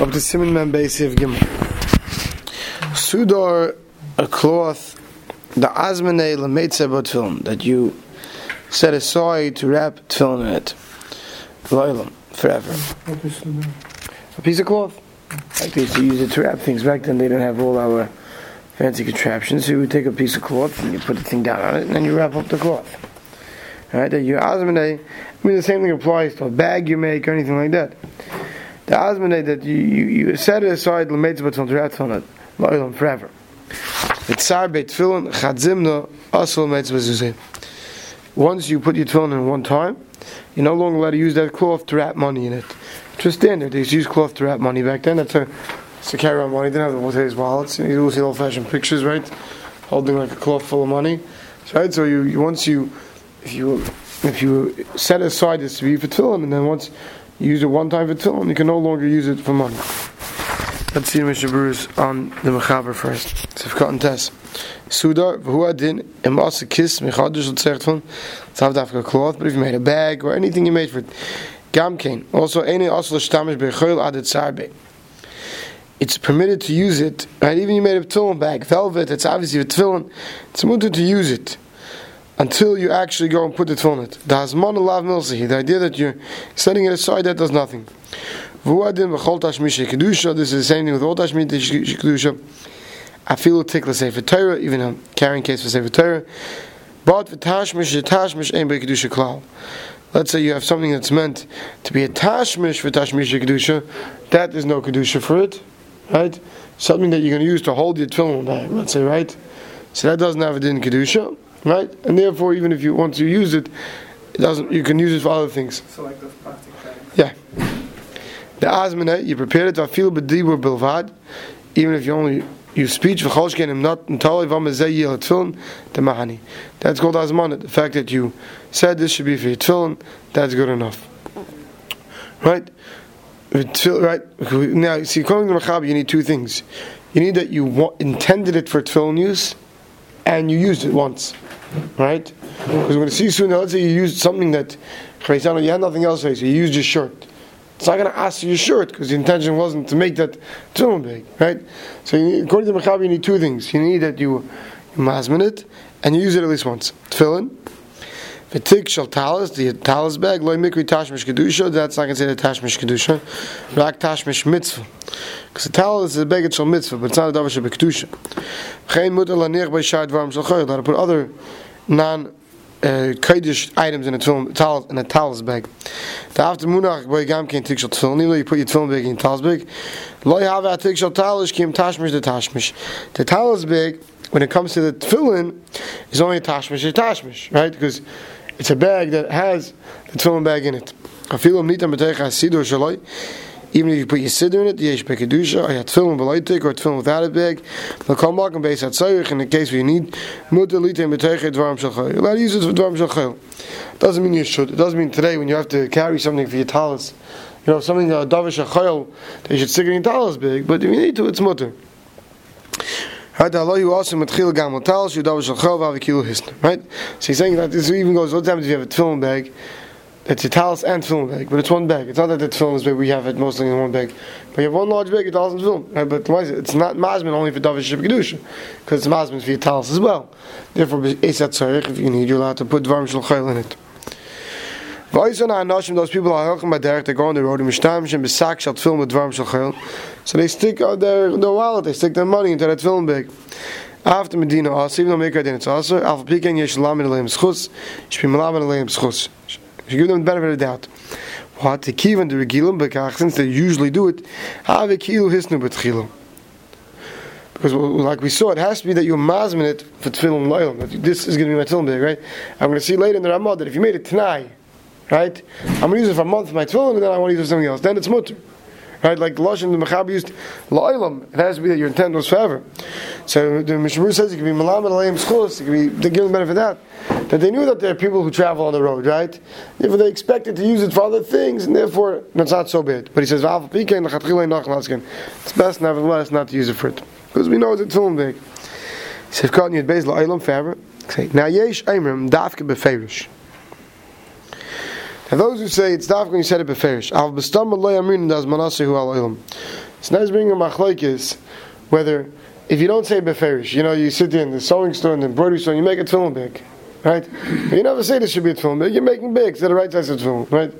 of the Simon Man Basiv Gimel. Sudor, a cloth, the Azmane Lametzeba tefillin, that you set aside to wrap tefillin in it. Loilam, forever. A piece of cloth. Like they used to use it to wrap things. Back then they didn't have all our fancy contraptions. So you would take a piece of cloth and you put the thing down on it and then you wrap up the cloth. Alright, that you Azmane, I mean the same thing applies to a bag you make or anything like that. The Azmane that you, you, you set it aside, wrap on it. Loilam, forever. Mitzar beit tefillin chadzimna asal mitzvah Once you put your tefillin in one time, you're no longer allowed to use that cloth to wrap money in it. It's just standard. They used cloth to wrap money back then. That's a, to carry around money. They didn't have today's wallets. You will see old-fashioned pictures, right? Holding like a cloth full of money. Right. So you, you once you if you if you set aside this to be for tefillin, and then once you use it one time for tefillin, you can no longer use it for money. Let's see Mr. Bruce on the Mechaber first. Sifkat and Tess. Suda, v'hu adin, im asa kiss, mechadish l'tzert von, it's not a cloth, but if you made a bag or anything you made for it, gamkein, also any asa l'shtamish b'choil adet sarbe. It's permitted to use it, right? Even you made a tefillin bag, velvet, it's obviously a tefillin, it's permitted to use it until you actually go and put it on it. The hazman lav milsahi, the idea that you're setting it aside, that does nothing. Vuadim v'chol tashmish kedusha. This is the same thing with all tashmish kedusha. I feel a tickle sefer Torah, even a carrying case for sefer Torah. But v'tashmish tashmish ein kedusha klal. Let's say you have something that's meant to be a tashmish for tashmish kedusha. That is no kedusha for it, right? Something that you're going to use to hold your tefillin bag. Let's say, right? So that doesn't have a din kedusha, right? And therefore, even if you want to use it, it doesn't. You can use it for other things. So like those plastic bags. Yeah. The azmina, you prepare it to feel b'dibur bilvad, even if you only use speech v'cholshken him not entirely v'mazei yel tefillin the mahani. That's called azmana. The fact that you said this should be for your tefillin, that's good enough. Right? Right? Now, see, according to Mechaber, you need two things. You need that you wa- intended it for tefillin use, and you used it once. Right? Because we're going to see soon. Let's say you used something that you had nothing else, so you used your shirt. It's not going to ask you your shirt because the intention wasn't to make that tefillin big, right? So, you, according to Mechaber, you need two things. You need that you, you it and you use it at least once. Tefillin. V'tik shal talis, the talis bag, loy mikri tashmish kedusha, that's not considered tashmish kedusha, rak tashmish mitzvah. Because the talis is a beged shal mitzvah, but it's not a davar shal kedusha. V'chein mutar lanich by shad varm shal choyl, that put other non uh, kodesh items in a tefillin, in a talis bag. The after munach by gam kein tik shal tefillin, even though you put your tefillin bag in talis bag, loy have a tik shal talis, kim tashmish the tashmish. The talis bag, when it comes to the tefillin, it's only a tashmish, a tashmish, right? Because it's a bag that has the tefillin bag in it. Even if you put your siddur in it, yesh bekedusha, you have tefillin beloitik, or without a bag, they'll come back and base at tzayich in the case where you need mutter litem beteicha dvarim shalchayil. You're allowed to use it for dvarim shalchayil. Doesn't mean you should. It doesn't mean today when you have to carry something for your talis, you know, something that davar shachayil, that you should stick in talis bag, but if you need to, it's mutter. Right, so he's saying that this even goes. What happens if you have a tefillin bag? It's a talis and tefillin bag, but it's one bag. It's not that the tefillin is big. We have it mostly in one bag. But you have one large bag, a talis and tefillin. Right? But why is it? It's not masmin only for davar shib kedusha, because it's masmin for your talis as well. Therefore, esat tzarich, if you need, you're allowed to put dvarim shel in it. Those people are halchim b'derech, they go on the road, mishtamshim b'sak shal tefillin with dvarim shel So they stick their, their wallet, they stick their money into that tefillin bag. After Medina, also, even though Mekar didn't, also, alpha pekan yesh lamed aleim schus, shpi malamed aleim schus. You give them the benefit of the doubt. What the kivan the regilim bekach since they usually do it, have kilu hisnu betchilu. Because like we saw, it has to be that you're mazmin it for tefillin loyal. This is going to be my tefillin bag, right? I'm going to see later in the Ramah that if you made it tonight, right, I'm going to use it for a month for my tefillin, and then I want to use it for something else. Then it's mutter. Right, like Lashon the Mechaber used La'ilam, it has to be that your intent was forever. So the Mishnah says it can be Malamed Aleim Schus, it can be, they give them benefit of that. That they knew that there are people who travel on the road, right? Therefore they expected to use it for other things, and therefore it's not so bad. But he says, it's best nevertheless not to use it for it. Because we know it's a tefillin big. He says. Now Yesh Eimrim Dafke Beferish. Now those who say it's dafka you said it beferish. Al b'stam das manasehu al. So now he's bringing a machlokes whether if you don't say beferish, you know, you sit there in the sewing store and the embroidery store, and you make a tefillin big, right? You never say this should be a tefillin big. You're making big to the right size of tefillin, right?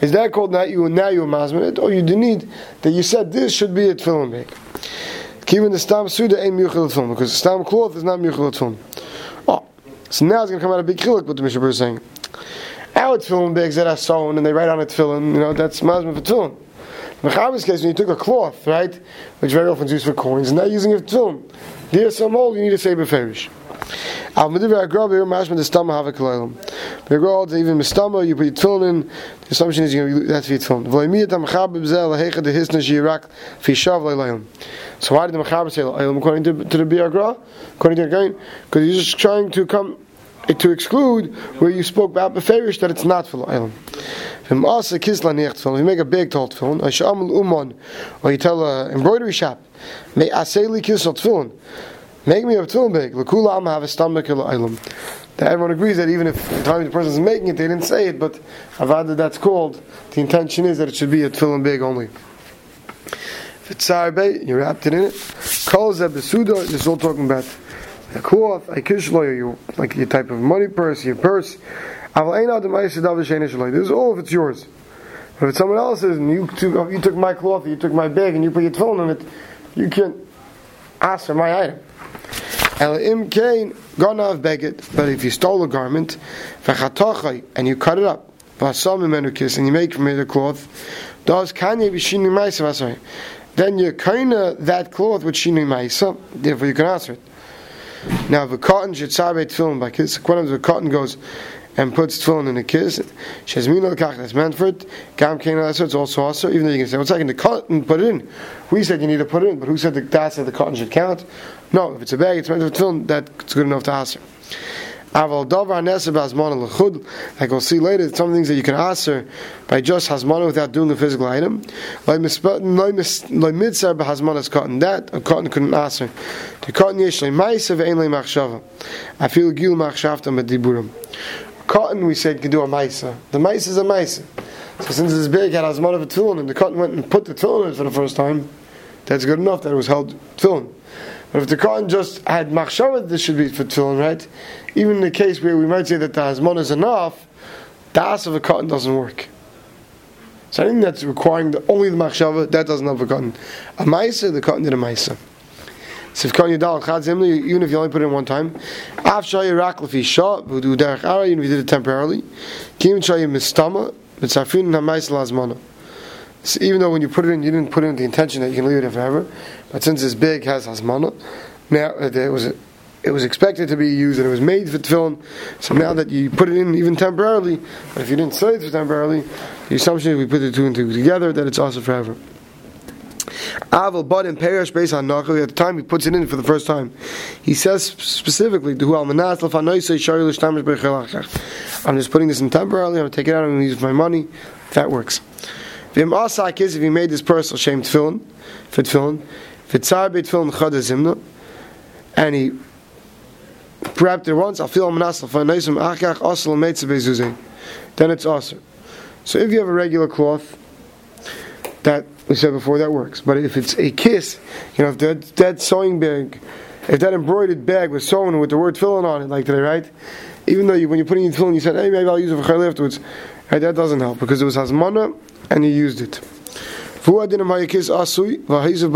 Is that called now you now you masmid or you do need that you said this should be a tefillin big? Even the stam suda ain't muchel tefillin because the stam cloth is not muchel tefillin. Oh, so now it's going to come out a big chilik. What the Mishnah is saying. Our tefillin bags that are sewn and they write on a tefillin, you know, that's masmid for tefillin. In Mechaber's case, when you took a cloth, right, which very often is used for coins, and now using it tefillin, there's some old, you need to say beferish. Al medivar agrav here mashma the stama have a. The agrav even mistama you put your tefillin in. The assumption is you that's for your tefillin. V'loimiyat ha-mechaber b'zel lahecha de hisna shirak fi shav leilayim. So why did the mechaber say according to, to the biagra? According to the because he's just trying to come to exclude where you spoke about beferish that it's not for leilayim. If you make a big tall tefillin, umon, or you tell an embroidery shop, may aseli kisel tefillin, make me a tefillin big. L'kula am have a stomach ilam. That everyone agrees that even if the time the person is making it, they didn't say it, but avada that's called. The intention is that it should be a tefillin big only. If it's sarbe, you wrapped it in it. That besuda. This is all talking about a cloth, a kishloy, you like your type of money purse, your purse. This is all if it's yours. But if it's someone else's and you took, oh, you took my cloth, you took my bag, and you put your tefillin in it, you can't ask for my item. Elim kain ganav begit, but if you stole a garment, and you cut it up, and you make from it a cloth, does kanye b'shinu ma'isa Then you kinda that cloth with shinu ma'isa, therefore you can answer it. Now, if a cotton should sabe tefillin by kiss, when the cotton goes and puts tefillin in a kiss, shezmino kach that's meant for it. Gam kain it's also also. Even though you can say, "One second, the cotton put it in." We said you need to put it in, but who said the that said the cotton should count? No, if it's a bag, it's meant for tefillin. That's good enough to answer. Aval davar neseb hasmana lechud. Like we'll see later, some things that you can answer by just hasmana without doing the physical item. Like mitzar b'hasmanas cotton. That a cotton couldn't answer. The cotton yesh le'maisav ein le'machshava. I feel gil machshavtam b'diburim. Cotton, we said, can do a maisa. The maisa is a maisa. So since this big had asman of a tefillin, and the cotton went and put the tefillin in for the first time, that's good enough that it was held tefillin. But if the cotton just had machshavah, this should be for tefillin, right? Even in the case where we might say that the asman is enough, the ass of a cotton doesn't work. So I think that's requiring the, only the machshavah, that doesn't have a cotton. A maisa, the cotton did a maisa. Sivkon Yadal Chad even if you only put it in one time. Av Shaya Rak Lefi Shah, Vudu Derech Ara, even if you did it temporarily. Kim Shaya Mistama, Mitzafin Hamais Lazmana. So even though when you put it in, you didn't put in the intention that you can leave it there forever, but since it's big, has Hasmana, now uh, it was it was expected to be used and it was made for tefillin. So now that you put it in even temporarily, but if you didn't say it for temporarily, the assumption is we put the two and two together that it's also forever. Aval but in Perish based on Nachal, at the time he puts it in for the first time, he says specifically. I'm just putting this in temporarily, I'm to take it out, I'm to use my money. That works. If he made this person shame tefillin, fit tefillin, fit tzar beit tefillin chad zimna, and he wrapped it once, I'll feel manas l'fanaisim achach asal meitze bezuzin. Then it's awesome. So if you have a regular cloth, that we said before that works. But if it's a kiss, you know, if that, that sewing bag, if that embroidered bag was sewn with the word tefillin on it, like today, right? Even though you, when you put in tefillin, you said, hey, maybe I'll use it for chayil afterwards. That doesn't help because it was hasmana and you used it. Show kiss l'shem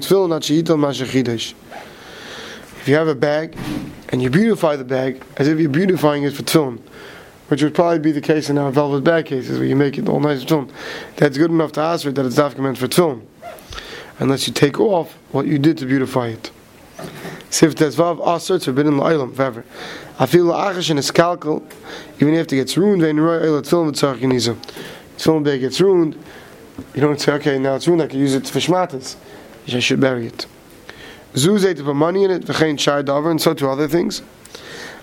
tefillin not she'itel mashachidesh? If you have a bag and you beautify the bag as if you're beautifying it for tefillin, which would probably be the case in our velvet bag cases where you make it all nice and tefillin. That's good enough to ask for that it's documented for tefillin, unless you take off what you did to beautify it. Sif tezvav aser forbidden la'ilam forever. I feel la'achash in a scalcal, even if it gets ruined, vein roy oil tefillin v'tzarech yinizah. Tefillin bag gets ruined, you don't say, okay, now it's ruined, I can use it for shmatas. I should bury it. Zuzay to put money in it, v'chein shar davar, and so to other things.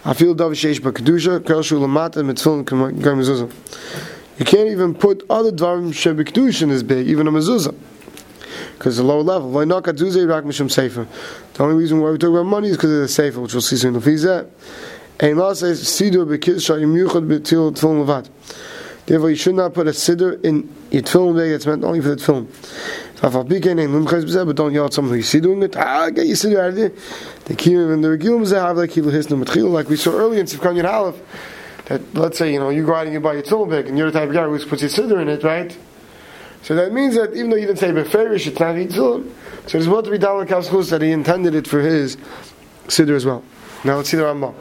I feel davar sheish b'kedusha, kershu lamata mitzvon gam mezuzah. You can't even put other dvarim shebekdusha in this big, even a mezuzah. Because level. Not kaduzay rak mishum? The only reason why we talk about money is because of the sefer, which we'll see soon. Sidur. Therefore, you should not put a siddur in your tefillin bag that's meant only for the tefillin. But don't yell at someone who you see doing it. Ah, get your siddur out of there. The kiyum and the regilum have like kilu like we saw earlier in Sivkan Yud Aleph. That let's say you know you go out and you buy your tefillin bag, and you're the type of guy who puts your siddur in it, right? So that means that even though you didn't say beferish, it's not tefillin. So it's supposed to be Dalek Kavschus that he intended it for his siddur as well. Now let's see the Ramah.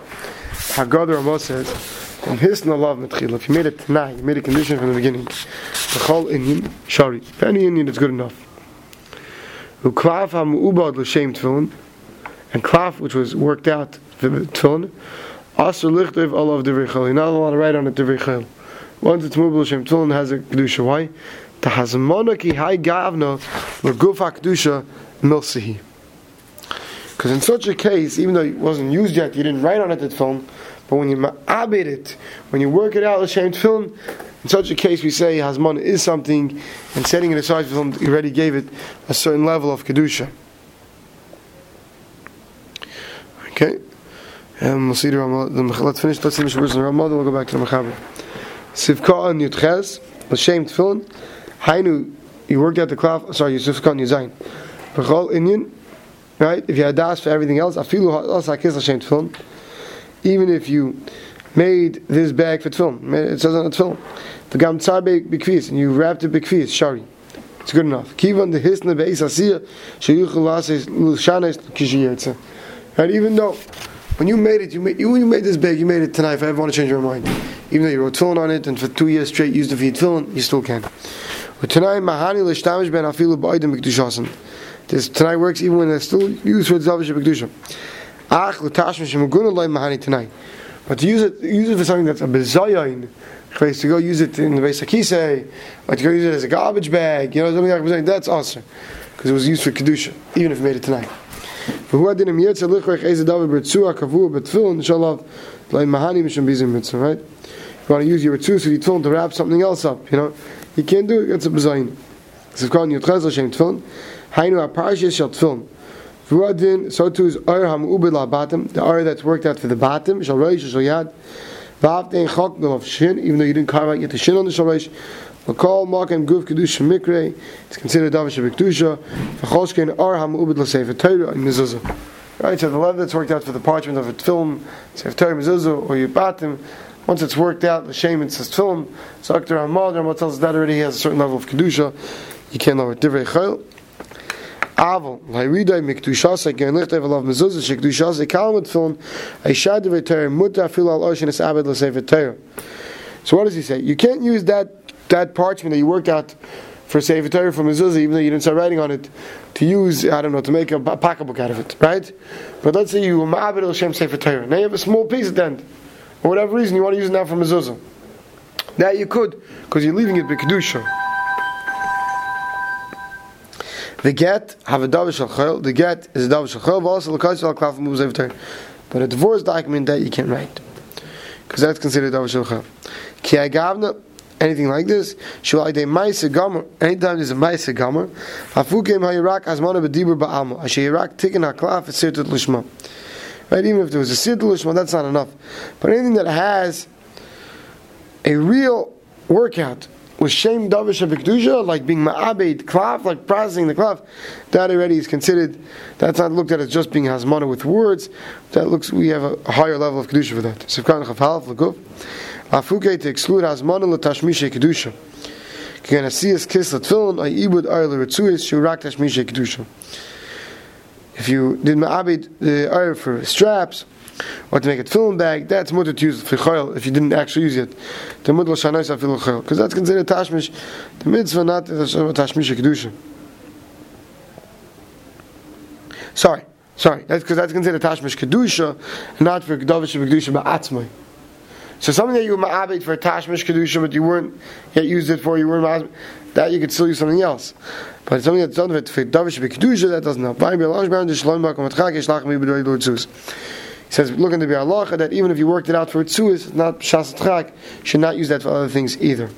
Haggadah Ramah says, "From his love mitchil. If you made it tonight, you made a condition from the beginning. The whole inyan shari. If any inyan is good enough. Uklav hamu'ubad l'shem tefillin, and klaf which was worked out the tefillin. Aser lichtev olav divrei chol. You're not allowed to write on it divrei chol. Once it's mubal l'shem tefillin has a kedusha. Why? Tahazmona ki hay gavna l'gufa kedusha milsihi. Because in such a case, even though it wasn't used yet, you didn't write on it the film, but when you ma'abit it, when you work it out, the l'shem film, in such a case, we say Hazman is something, and setting it aside for film, you already gave it a certain level of kedusha. Okay, and we'll see the Ramah. Let's finish. Let's and Ramah. Then we'll go back to the Mechaber. Sivka and Yutches, l'shem tefillin. Hainu, you worked out the cloth. Sorry, Sivka and Yuzayin. B'chol inyan right? If you had das for everything else, afilu even if you made this bag for tefillin, it says on the tefillin, the gam tzar bekvis, and you wrapped it bekvis, shari. It's good enough. Kivan the hisna beis asiyah sheyuchel lushanes kishiyetze. Right? Even though when you made it, you made you, you made this bag, you made it tonight. If I ever want to change your mind, even though you wrote tefillin on it, and for two years straight used it for your you still can. But tonight, mahani l'shtamish ben afilu ba'odim mikdushasen. This tonight works even when it's still used for Zavish Bekdusha. Ach l'tashma shemaguna loy mahani tonight. But to use it, use it for something that's a bezayin, to go use it in the base akise, or to go use it as a garbage bag, you know, something like that's awesome because it was used for kedusha, even if you made it tonight. Who didn't yetzer lichrech eze david bertzua kavu betfilin shalav loy mahani mishum bizim mitzvah, right? You want to use your bertzua so you tefillin to wrap something else up, you know, you can't do it. It's a bezayin. So called yotchaz l'shem tefillin. Hainu aparshis shel tefillin. V'uadin, so too is Ur HaMu'ubid LaBatim, the Ur that's worked out for the bottom, Shal Reish, Shal Yad, V'avtein Chok of Shin, even though you didn't carve out yet the Shin on the Shal Reish, L'kol Makem Guf Kedusha Mikre, it's considered Davish Kedusha, V'choshkein Ur HaMu'ubid LaSefer Torah and Mezuzah. Right, so the leather that's worked out for the parchment of a film, Sefer Torah Mezuzah, or your bottom, once it's worked out, the shame it says film, so Dr. Ahmad Ramah tells us that already he has a certain level of Kedusha, you can't know it. Divrei Chayil, Aval, Hayridai Mikdushas, again, Lichtev Alav Mezuzah, Shekdushas, Kalmud Film, Aishad Torah, Mutta Fil Al Oshin, Es Abed Torah. So what does he say? You can't use that that parchment that you worked out for Sefer Torah from Mezuzah, even though you didn't start writing on it, to use, I don't know, to make a pocketbook out of it, right? But let's say you Ma'abed Hashem Sefer Torah. Now you have a small piece at the end. For whatever reason, you want to use it now for Mezuzah. That you could, because you're leaving it B'Kedusha. The get have a davish al The get is a davish al Also, the al klaf moves over. But a divorce document that you can't write because that's considered davish al Ki agavna. Anything like this, shulai de ma'ase gomer. Anytime there's a ma'ase gomer, hafukim hayirak azmana b'dibur ba'alma. Asher yirak tikkun haklaf is lishma. Right, even if there was a siddulish lishma, that's not enough. But anything that has a real workout with shame davish of like being ma'abed klaf, like processing the klaf, that already is considered. That's not looked at as just being hasmana with words. That looks we have a higher level of kedusha for that. Sivkan chafalf leguf afuke to exclude hasmana l'tashmishe kedusha. Can see his kiss latfilin ay ibud ayl retzuis shurak tashmishe kedusha. If you did ma'abed the uh, ayr for straps or to make a film bag, that's mutter to use for chayil if you didn't actually use it. The mutter shanais afil chayil because that's considered tashmish. The mitzvah not tashmish kedusha. Sorry, sorry. That's because that's considered tashmish kedusha, not for kedavish kedusha ba'atzmai. So something that you were ma'abed for tashmish kedusha, but you weren't yet used it for, you weren't ma'abed, that you could still use something else. But something that's done for davish kedusha, that doesn't help. He says, look into the halacha that even if you worked it out for tzuis, not shas tchak, should not use that for other things either.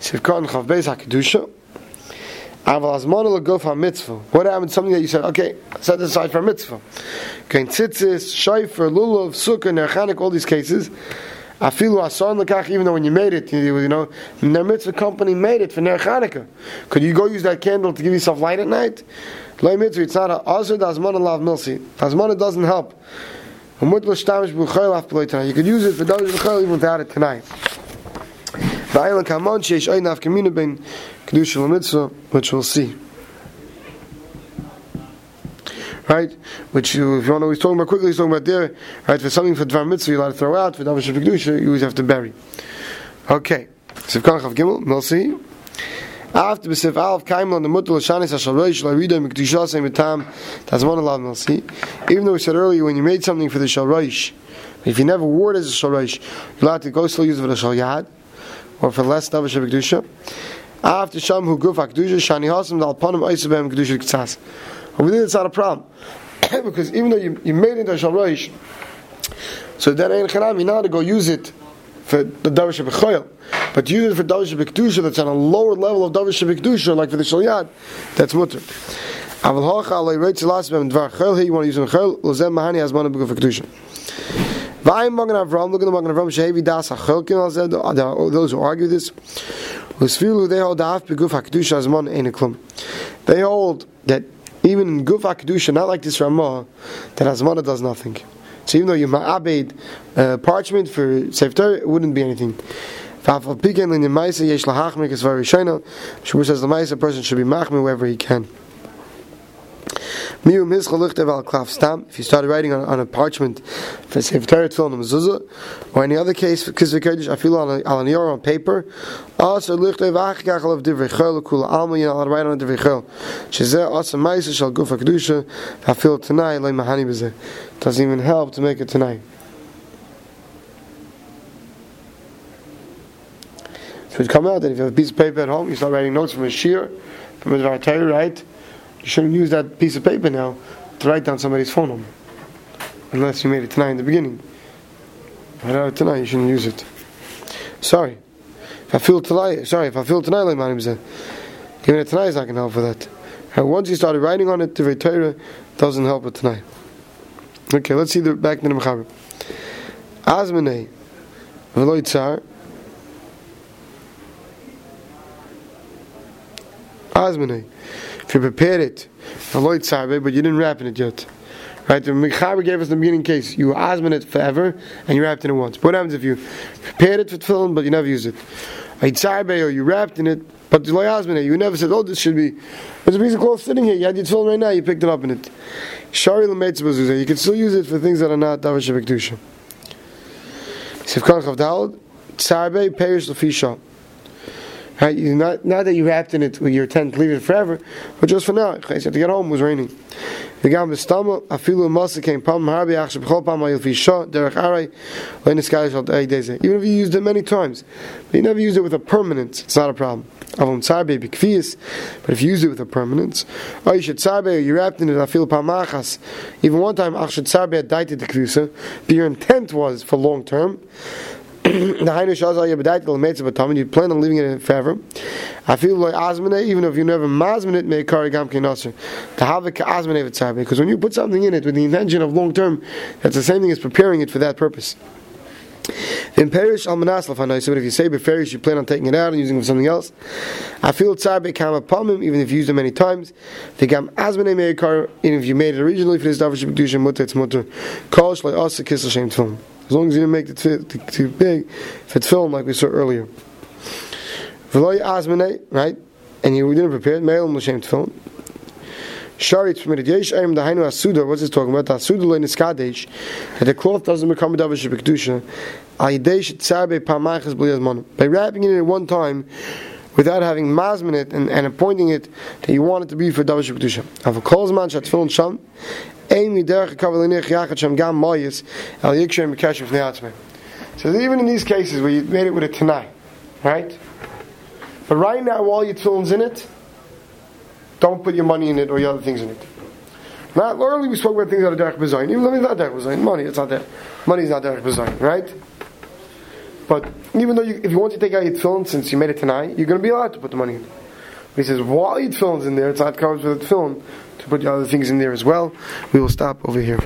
Sivkon chav beis hakedusha. Aval azmanu legof mitzvah. What happened? Something that you said, okay, set this aside for mitzvah. Okay, tzitzis, shayfer, lulav, sukkah, nerchanik, all these cases. Afilu ason lekach, even though when you made it, you, you know, the mitzvah company made it for Ner Chanukah. Could you go use that candle to give yourself light at night? Lay mitzvah, it's not a azur dasmana lav milsi. Dasmana doesn't help. You could use it for Davish B'chayl even without it tonight. Va'ayla kamon sheish oy naf kamina ben kedusha l'mitzvah, which we'll see. Right? Which you, if you want to he's talking about quickly, he's talking about there. Right? For something for Dvar Mitzvah, you're allowed to throw out. For Davish B'kedusha, you always have to bury. Okay. Sivkan Chav Gimel, we'll see. After B'sif Alf Kaimel on the Mutter Lashanis Hashal Rosh Larida Mekdusha Same Tam Tazman Allah Melsi. Even though we said earlier when you made something for the Shal Rosh, if you never wore it as a Shal Rosh, you're allowed to go still use it for the Shal Yad or for less Davish Kedusha. After Sham Hu Guf HaKedusha Shani Hasim Dal Panim Oisabem Kedusha K'tzas. Over there it's not a problem. because even though you, you made it into a Shal Rosh, so then ain't Chanam, you how to go use it for the Davish B'choyel. But use it for Davish B'kedusha that's on a lower level of Davish B'kedusha, like for the Shalyad, that's mutter. Aval hocha alei reitz las bem dvar chel he you want to use chel lozem mahani as man b'guf kedusha. Vayim magen Avram look at the magen Avram shehevi das hachel kin al zed those who argue this Usfilu they hold af b'guf kedusha as man ein klum. They hold that even in guf kedusha not like this Ramah that asmana does nothing. So even though you ma'abed uh, parchment for Sefer it wouldn't be anything. Piken in the. Shmuel says the Maisa person should be machmir wherever he can. Miu mischa lichtev al klaf stam. If you started writing on, on a parchment for Torah or any other case Kodesh, I feel on al aniyar on paper. Also write on divrei. Doesn't even help to make it tonight. So it come out that if you have a piece of paper at home, you start writing notes from a shear, from a Dvar right? You shouldn't use that piece of paper now to write down somebody's phone number. Unless you made it tonight in the beginning. Right out uh, tonight, you shouldn't use it. Sorry. If I feel tonight, sorry, if I feel tonight like Manim said, giving it tonight is not going to help for that. And once you started writing on it, the Torah doesn't help with tonight. Okay, let's see the back to the Mechaber. Azmanei, Veloy Tsar, Azmanei. If you prepared it, but you didn't wrap in it yet. Right, the Mechaber gave us the beginning case. You Azman it forever, and you wrapped in it once. What happens if you prepared it for tefillin, but you never used it? or you wrapped in it, but you Azman you never said, oh, this should be, there's a piece of cloth sitting here, you had your tefillin right now, you picked it up in it. Shari Lametzah you can still use it for things that are not Davish Bekdusha. Sivkan Chavdal, Tsarbe, Perish Lafisha. Right, you not not that you wrapped in it with your tent, leave it forever, but just for now. I said to get home, it was raining. The gam bestama afilu masa came pam harbi achsh b'chol pam ayil fisha derech aray lein eskalish al days. Even if you used it many times, but you never used it with a permanence, it's not a problem. Avon tzarbe b'kfiyas, but if you use it with a permanence, or you should tzarbe, you wrapped in it afilu pam. Even one time achsh tzarbe had died to the kvisa, but your intent was for long term you plan on leaving it forever. I feel like Azmane, even if you never Mazman it, may carry Gam. To have it Azmane Vitzah, because when you put something in it with the intention of long term, that's the same thing as preparing it for that purpose. Then perish al manas lafanai. So if you say beferish, you plan on taking it out and using it for something else. I feel tzar bekam apamim, even if you used it many times. The gam azmane meikar, even if you made it originally for this davish b'kedusha mutter, it's mutter. Kol shlei asa kisel shem tefillin. As long as you didn't make it too, big, if it's filmed like we saw earlier. V'loy azmane, right? And you didn't prepare it, mail l'shem tefillin. Shari permitted. Yesh aim the hainu asuda. What's this talking about? Asuda lein iskadesh. That the cloth doesn't become a davish b'kedusha. Ayidesh tzabe pamachas b'liyazman. By wrapping it in one time, without having mazmin it and, and appointing it that you want it to be for davish b'kedusha. Av a kolzman shat tefillin sham. So even in these cases where you made it with a tanai, right? But right now, while your tefillin's in it, don't put your money in it or your other things in it. Not earlier we spoke about things that are derech bezayin. Even though it's not derech bezayin, money it's not there. Money is not derech bezayin, right? But even though you, if you want to take out your tefillin since you made it tonight, you're going to be allowed to put the money in. But he says while your tefillin's in there, it's not covered with the tefillin to put the other things in there as well. We will stop over here.